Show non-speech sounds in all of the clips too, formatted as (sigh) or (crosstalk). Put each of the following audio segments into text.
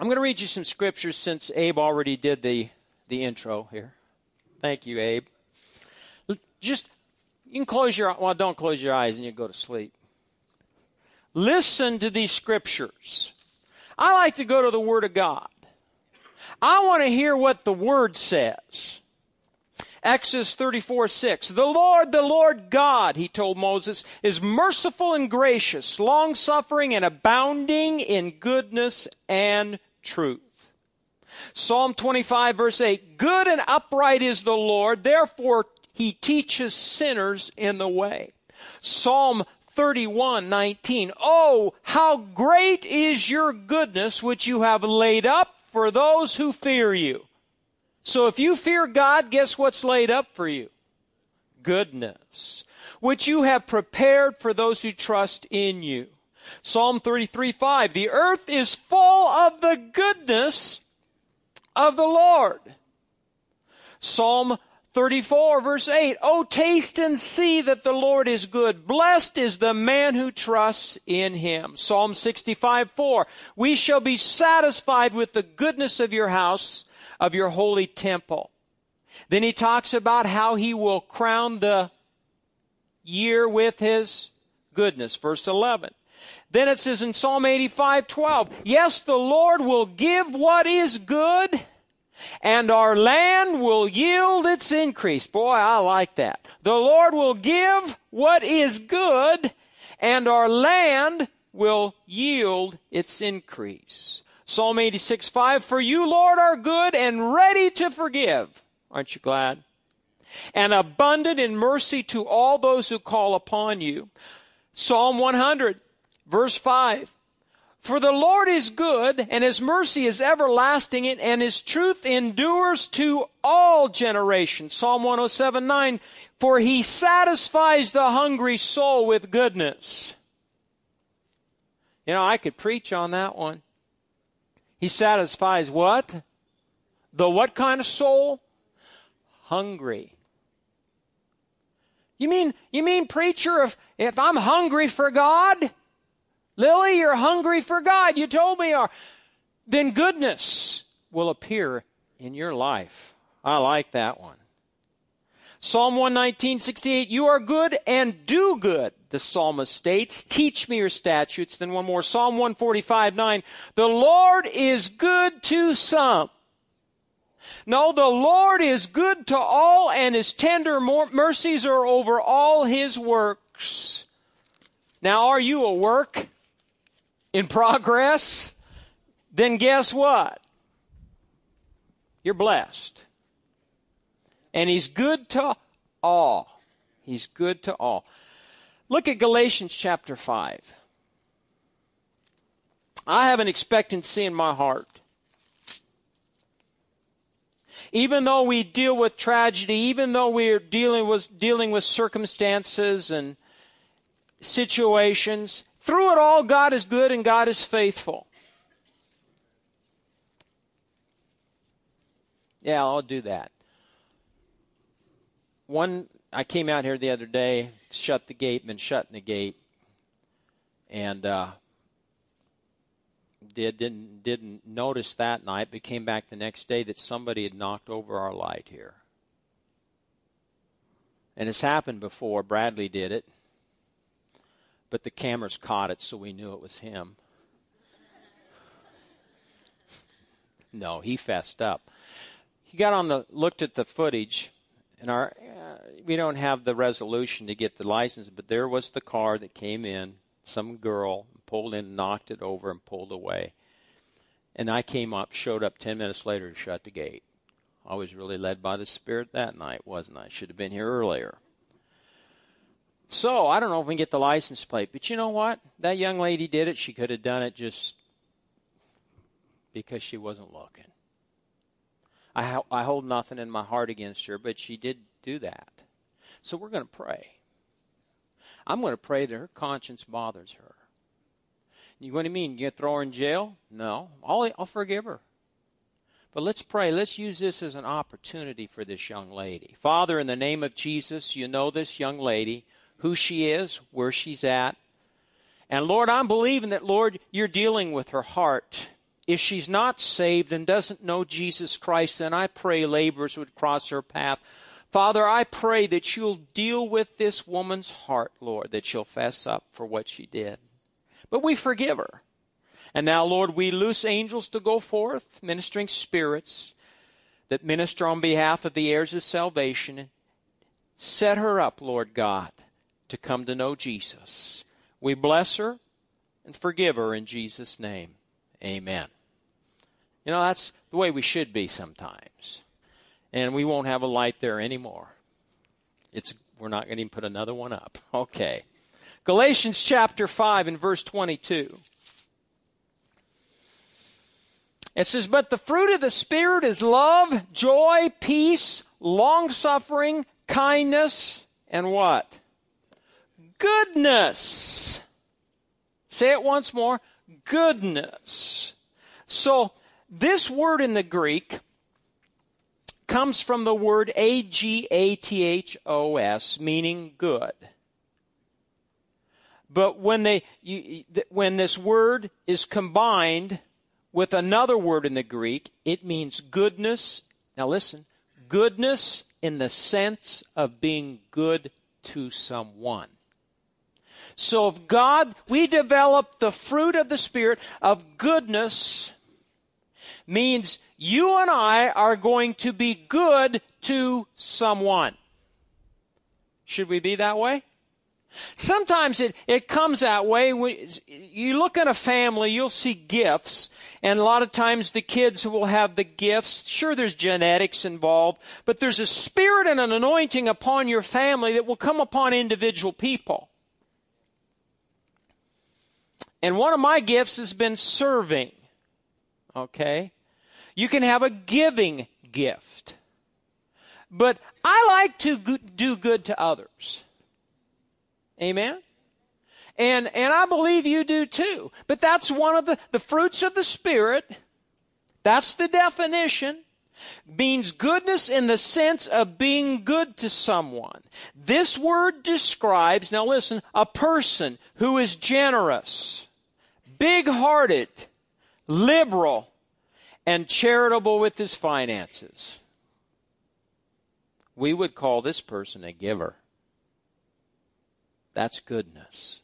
I'm going to read you some scriptures since Abe already did the, the intro here. Thank you, Abe. Just, you can close your, well, don't close your eyes and you go to sleep. Listen to these scriptures. I like to go to the Word of God. I want to hear what the Word says. Exodus 34 6. The Lord, the Lord God, he told Moses, is merciful and gracious, long suffering and abounding in goodness and truth. Psalm 25 verse 8. Good and upright is the Lord, therefore he teaches sinners in the way. Psalm 31 19. Oh, how great is your goodness which you have laid up for those who fear you. So if you fear God, guess what's laid up for you? Goodness, which you have prepared for those who trust in you. Psalm 33 5. The earth is full of the goodness of the Lord. Psalm 34 verse 8. Oh, taste and see that the Lord is good. Blessed is the man who trusts in him. Psalm 65 4. We shall be satisfied with the goodness of your house of your holy temple. Then he talks about how he will crown the year with his goodness. Verse 11. Then it says in Psalm 85 12, Yes, the Lord will give what is good, and our land will yield its increase. Boy, I like that. The Lord will give what is good, and our land will yield its increase. Psalm 86 5 For you, Lord, are good and ready to forgive. Aren't you glad? And abundant in mercy to all those who call upon you. Psalm 100, verse 5. For the Lord is good, and his mercy is everlasting, and his truth endures to all generations. Psalm 107 9. For he satisfies the hungry soul with goodness. You know, I could preach on that one. He satisfies what? The what kind of soul? Hungry. You mean, you mean, preacher, if, if I'm hungry for God, Lily, you're hungry for God. You told me are. Then goodness will appear in your life. I like that one. Psalm 119, 68, you are good and do good, the psalmist states. Teach me your statutes. Then one more. Psalm 145, 9, the Lord is good to some. No, the Lord is good to all and his tender mercies are over all his works. Now, are you a work in progress? Then guess what? You're blessed. And he's good to all. He's good to all. Look at Galatians chapter 5. I have an expectancy in my heart. Even though we deal with tragedy, even though we're dealing with, dealing with circumstances and situations, through it all, God is good and God is faithful. Yeah, I'll do that one I came out here the other day, shut the gate, been shutting the gate, and uh, did didn't didn't notice that night, but came back the next day that somebody had knocked over our light here. And it's happened before. Bradley did it, but the cameras caught it, so we knew it was him. no, he fessed up. He got on the looked at the footage and our uh, we don't have the resolution to get the license, but there was the car that came in. Some girl pulled in, knocked it over, and pulled away. And I came up, showed up ten minutes later to shut the gate. I was really led by the Spirit that night, wasn't I? Should have been here earlier. So I don't know if we can get the license plate, but you know what? That young lady did it. She could have done it just because she wasn't looking. I, I hold nothing in my heart against her, but she did do that. So we're going to pray. I'm going to pray that her conscience bothers her. You know what I mean? You throw her in jail? No. I'll, I'll forgive her. But let's pray. Let's use this as an opportunity for this young lady. Father, in the name of Jesus, you know this young lady, who she is, where she's at. And Lord, I'm believing that, Lord, you're dealing with her heart if she's not saved and doesn't know Jesus Christ, then I pray labors would cross her path. Father, I pray that you'll deal with this woman's heart, Lord, that she'll fess up for what she did. But we forgive her. And now, Lord, we loose angels to go forth, ministering spirits that minister on behalf of the heirs of salvation. Set her up, Lord God, to come to know Jesus. We bless her and forgive her in Jesus' name. Amen. You know, that's the way we should be sometimes. And we won't have a light there anymore. It's we're not going to put another one up. (laughs) Okay. Galatians chapter 5 and verse 22. It says, But the fruit of the Spirit is love, joy, peace, long suffering, kindness, and what? Goodness. Say it once more goodness. So, this word in the Greek comes from the word A G A T H O S, meaning good. But when they you, when this word is combined with another word in the Greek, it means goodness. Now listen, goodness in the sense of being good to someone. So if God, we develop the fruit of the Spirit of goodness, means you and I are going to be good to someone. Should we be that way? Sometimes it, it comes that way. You look at a family, you'll see gifts, and a lot of times the kids will have the gifts. Sure, there's genetics involved, but there's a spirit and an anointing upon your family that will come upon individual people. And one of my gifts has been serving. Okay? You can have a giving gift. But I like to do good to others. Amen? And, and I believe you do too. But that's one of the, the fruits of the Spirit. That's the definition. Means goodness in the sense of being good to someone. This word describes, now listen, a person who is generous big hearted, liberal, and charitable with his finances. We would call this person a giver. That's goodness.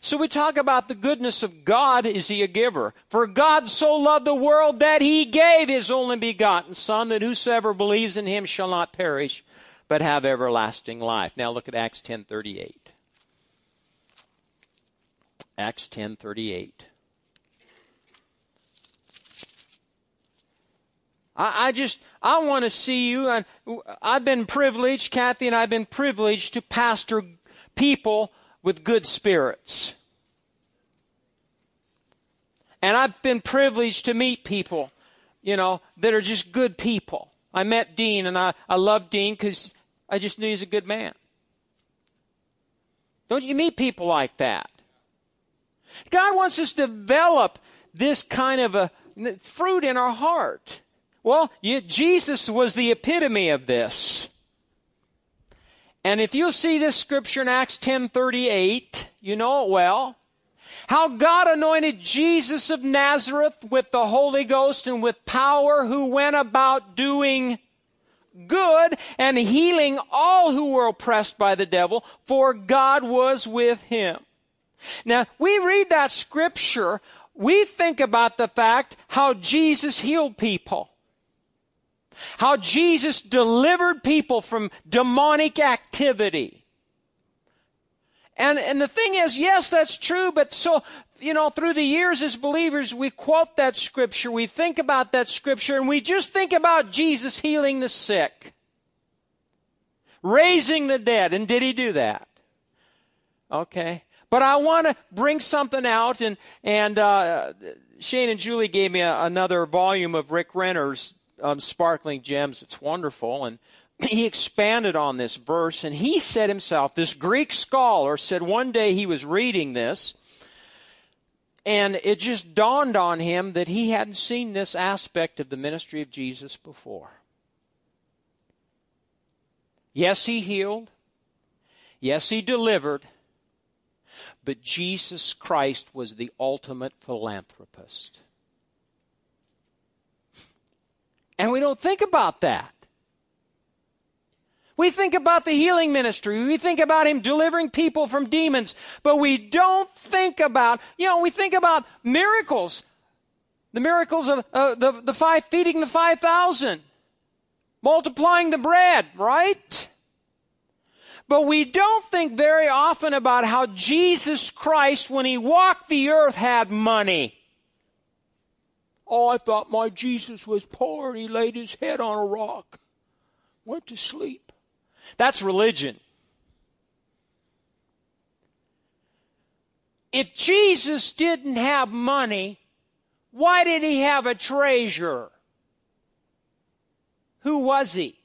So we talk about the goodness of God. Is he a giver? For God so loved the world that he gave his only begotten Son, that whosoever believes in him shall not perish, but have everlasting life. Now look at Acts 10:38. Acts 10:38. I, I just I want to see you. And I've been privileged, Kathy and I've been privileged to pastor people with good spirits. And I've been privileged to meet people, you know, that are just good people. I met Dean and I, I love Dean because I just knew he's a good man. Don't you meet people like that? God wants us to develop this kind of a fruit in our heart. Well, you, Jesus was the epitome of this. And if you see this scripture in Acts 10:38, you know it well. How God anointed Jesus of Nazareth with the Holy Ghost and with power who went about doing good and healing all who were oppressed by the devil, for God was with him. Now, we read that scripture, we think about the fact how Jesus healed people. How Jesus delivered people from demonic activity. And, and the thing is, yes, that's true, but so, you know, through the years as believers, we quote that scripture, we think about that scripture, and we just think about Jesus healing the sick, raising the dead. And did he do that? Okay. But I want to bring something out, and and uh, Shane and Julie gave me a, another volume of Rick Renner's um, Sparkling Gems. It's wonderful, and he expanded on this verse, and he said himself, this Greek scholar said one day he was reading this, and it just dawned on him that he hadn't seen this aspect of the ministry of Jesus before. Yes, he healed. Yes, he delivered. But Jesus Christ was the ultimate philanthropist. And we don't think about that. We think about the healing ministry. We think about him delivering people from demons, but we don't think about, you know, we think about miracles. The miracles of uh, the, the five, feeding the 5,000, multiplying the bread, right? But we don't think very often about how Jesus Christ, when he walked the earth, had money. Oh, I thought my Jesus was poor and he laid his head on a rock, went to sleep. That's religion. If Jesus didn't have money, why did he have a treasure? Who was he?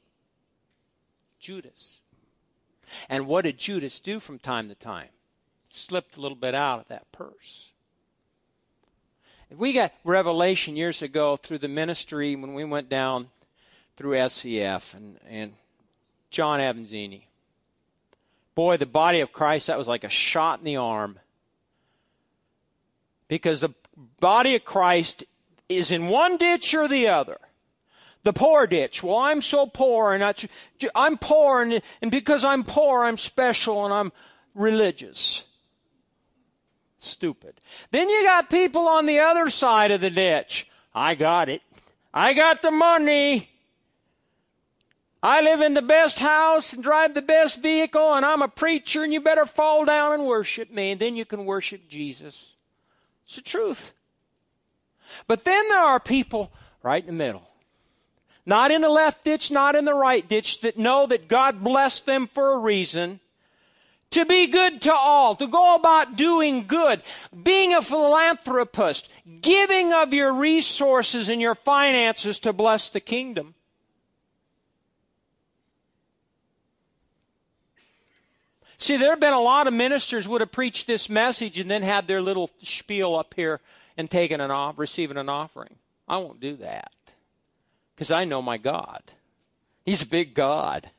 Judas. And what did Judas do from time to time? Slipped a little bit out of that purse. We got revelation years ago through the ministry when we went down through SCF and, and John Avanzini. Boy, the body of Christ, that was like a shot in the arm. Because the body of Christ is in one ditch or the other. The poor ditch. Well, I'm so poor and I'm poor and, and because I'm poor, I'm special and I'm religious. Stupid. Then you got people on the other side of the ditch. I got it. I got the money. I live in the best house and drive the best vehicle, and I'm a preacher, and you better fall down and worship me, and then you can worship Jesus. It's the truth. But then there are people right in the middle. Not in the left ditch, not in the right ditch, that know that God blessed them for a reason. To be good to all, to go about doing good, being a philanthropist, giving of your resources and your finances to bless the kingdom. See, there have been a lot of ministers would have preached this message and then had their little spiel up here and taken an off, receiving an offering. I won't do that because I know my God. He's a big God.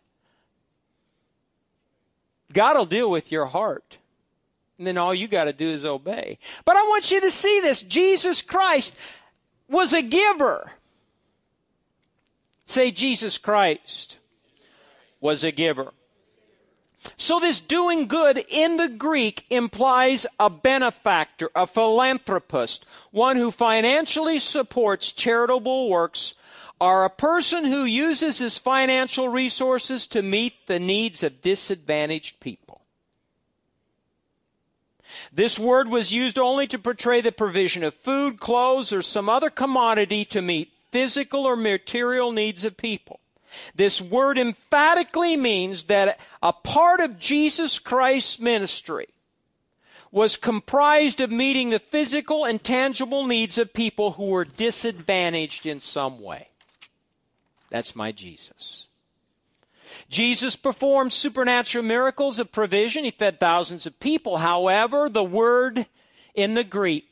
God will deal with your heart. And then all you got to do is obey. But I want you to see this. Jesus Christ was a giver. Say, Jesus Christ was a giver. So this doing good in the Greek implies a benefactor, a philanthropist, one who financially supports charitable works, or a person who uses his financial resources to meet the needs of disadvantaged people. This word was used only to portray the provision of food, clothes, or some other commodity to meet physical or material needs of people. This word emphatically means that a part of Jesus Christ's ministry was comprised of meeting the physical and tangible needs of people who were disadvantaged in some way. That's my Jesus. Jesus performed supernatural miracles of provision. He fed thousands of people. However, the word in the Greek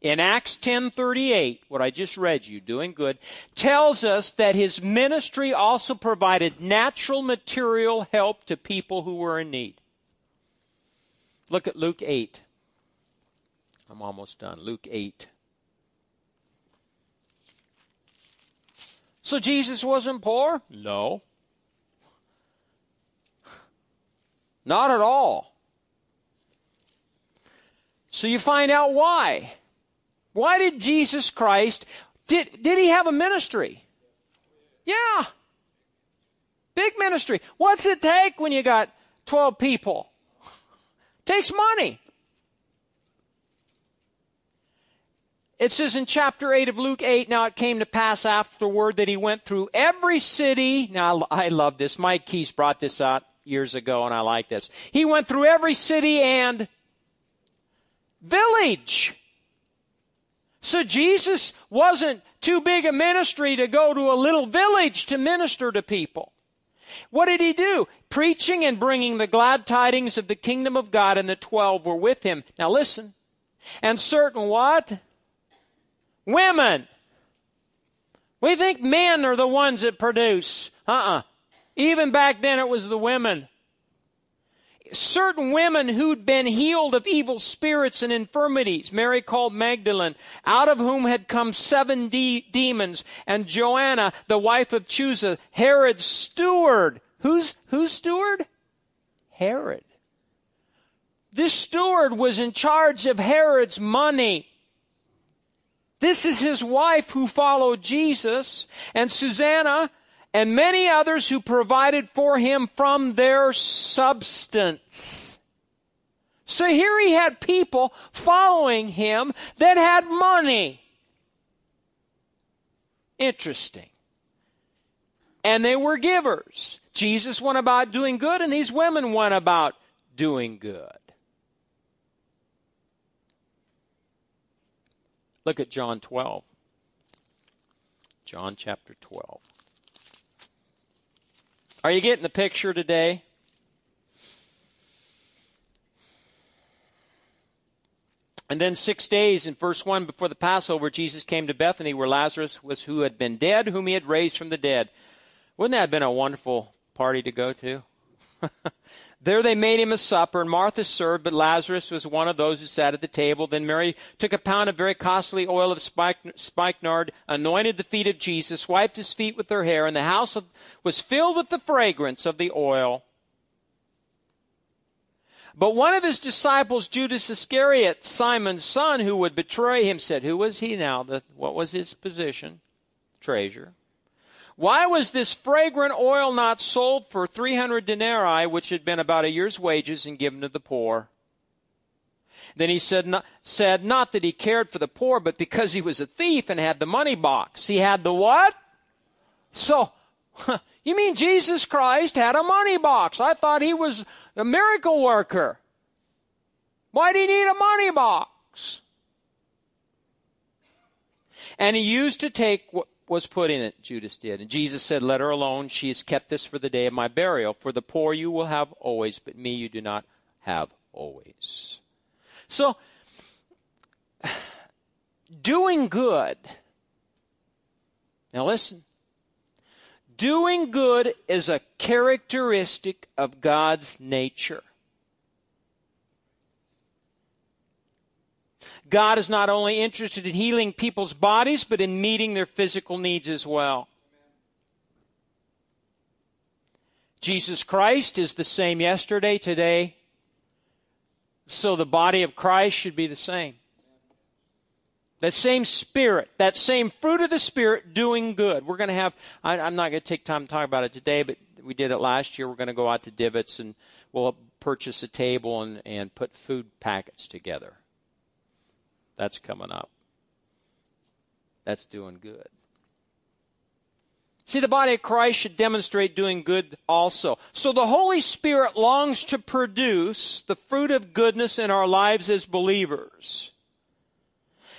in Acts 10:38, what I just read you, doing good, tells us that his ministry also provided natural material help to people who were in need. Look at Luke 8. I'm almost done. Luke 8. So Jesus wasn't poor? No. (laughs) Not at all. So you find out why. Why did Jesus Christ, did, did he have a ministry? Yeah. Big ministry. What's it take when you got 12 people? (laughs) takes money. It says in chapter 8 of Luke 8, now it came to pass afterward that he went through every city. Now I love this. Mike Keys brought this out years ago and I like this. He went through every city and village so Jesus wasn't too big a ministry to go to a little village to minister to people. What did he do? Preaching and bringing the glad tidings of the kingdom of God, and the twelve were with him. Now listen. And certain what? Women. We think men are the ones that produce. Uh uh Even back then it was the women. certain women who'd been healed of evil spirits and infirmities, Mary called Magdalene, out of whom had come seven de- demons, and Joanna, the wife of Chuza, Herod's steward. Who's, who's steward? Herod. This steward was in charge of Herod's money. This is his wife who followed Jesus, and Susanna, and many others who provided for him from their substance. So here he had people following him that had money. Interesting. And they were givers. Jesus went about doing good, and these women went about doing good. Look at John 12. John chapter 12. Are you getting the picture today? And then six days in verse 1 before the Passover, Jesus came to Bethany where Lazarus was who had been dead, whom he had raised from the dead. Wouldn't that have been a wonderful party to go to? (laughs) There they made him a supper, and Martha served, but Lazarus was one of those who sat at the table. Then Mary took a pound of very costly oil of spikenard, anointed the feet of Jesus, wiped his feet with her hair, and the house was filled with the fragrance of the oil. But one of his disciples, Judas Iscariot, Simon's son, who would betray him, said, Who was he now? What was his position? Treasure. Why was this fragrant oil not sold for 300 denarii, which had been about a year's wages, and given to the poor? Then he said not, said, not that he cared for the poor, but because he was a thief and had the money box. He had the what? So, you mean Jesus Christ had a money box? I thought he was a miracle worker. Why did he need a money box? And he used to take was put in it, Judas did. And Jesus said, Let her alone. She has kept this for the day of my burial. For the poor you will have always, but me you do not have always. So, (sighs) doing good. Now listen. Doing good is a characteristic of God's nature. God is not only interested in healing people's bodies, but in meeting their physical needs as well. Jesus Christ is the same yesterday, today, so the body of Christ should be the same. That same spirit, that same fruit of the spirit doing good. We're going to have, I, am not going to take time to talk about it today, but we did it last year. We're going to go out to Divots and we'll purchase a table and, and put food packets together. That's coming up. That's doing good. See, the body of Christ should demonstrate doing good also. So the Holy Spirit longs to produce the fruit of goodness in our lives as believers.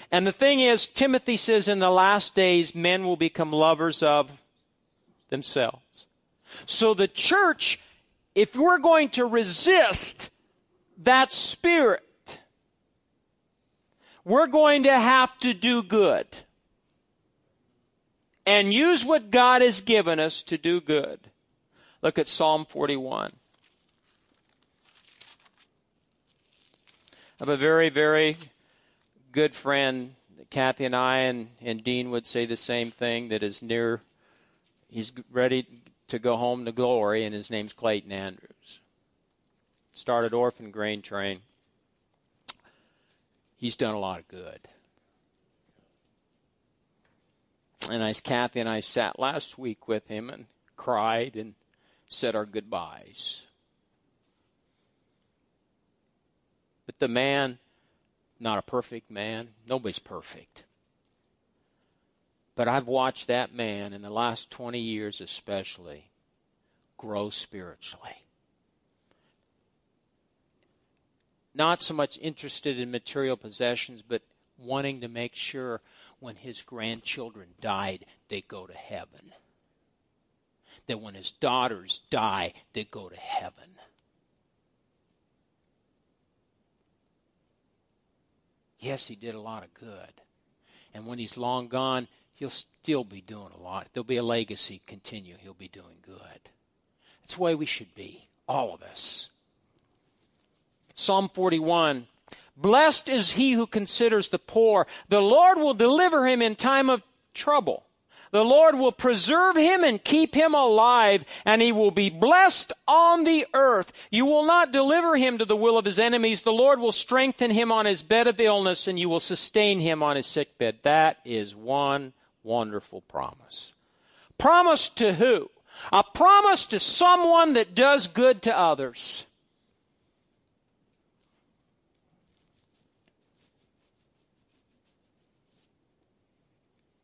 And the thing is, Timothy says in the last days, men will become lovers of themselves. So the church, if we're going to resist that spirit, we're going to have to do good and use what God has given us to do good. Look at Psalm 41. I have a very, very good friend, Kathy and I, and, and Dean would say the same thing that is near, he's ready to go home to glory, and his name's Clayton Andrews. Started Orphan Grain Train he's done a lot of good. And as Kathy and I sat last week with him and cried and said our goodbyes. But the man, not a perfect man, nobody's perfect. But I've watched that man in the last 20 years especially grow spiritually. Not so much interested in material possessions, but wanting to make sure when his grandchildren died, they go to heaven. That when his daughters die, they go to heaven. Yes, he did a lot of good. And when he's long gone, he'll still be doing a lot. There'll be a legacy continue. He'll be doing good. That's the way we should be, all of us. Psalm 41. Blessed is he who considers the poor. The Lord will deliver him in time of trouble. The Lord will preserve him and keep him alive, and he will be blessed on the earth. You will not deliver him to the will of his enemies. The Lord will strengthen him on his bed of illness, and you will sustain him on his sick bed. That is one wonderful promise. Promise to who? A promise to someone that does good to others.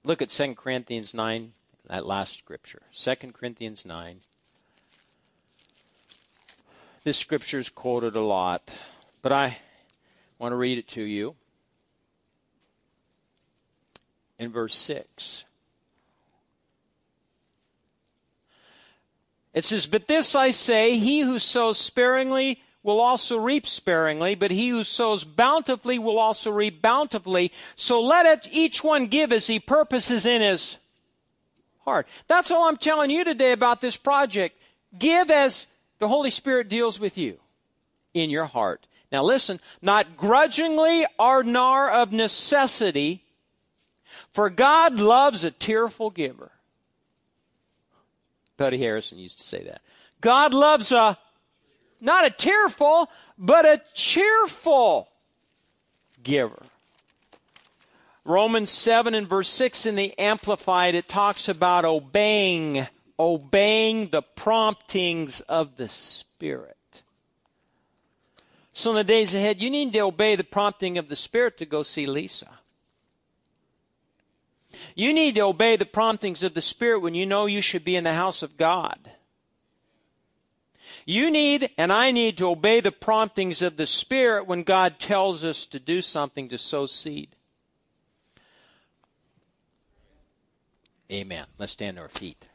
Look at 2 Corinthians 9, that last scripture. 2 Corinthians 9. This scripture is quoted a lot, but I want to read it to you. In verse 6. It says, But this I say, he who sows sparingly will also reap sparingly, but he who sows bountifully will also reap bountifully. So let it, each one give as he purposes in his heart. That's all I'm telling you today about this project. Give as the Holy Spirit deals with you in your heart. Now listen, not grudgingly or nor of necessity, for God loves a tearful giver. Buddy Harrison used to say that. God loves a not a tearful, but a cheerful giver. Romans 7 and verse 6 in the Amplified, it talks about obeying, obeying the promptings of the Spirit. So in the days ahead, you need to obey the prompting of the Spirit to go see Lisa. You need to obey the promptings of the Spirit when you know you should be in the house of God. You need and I need to obey the promptings of the Spirit when God tells us to do something to sow seed. Amen. Let's stand to our feet.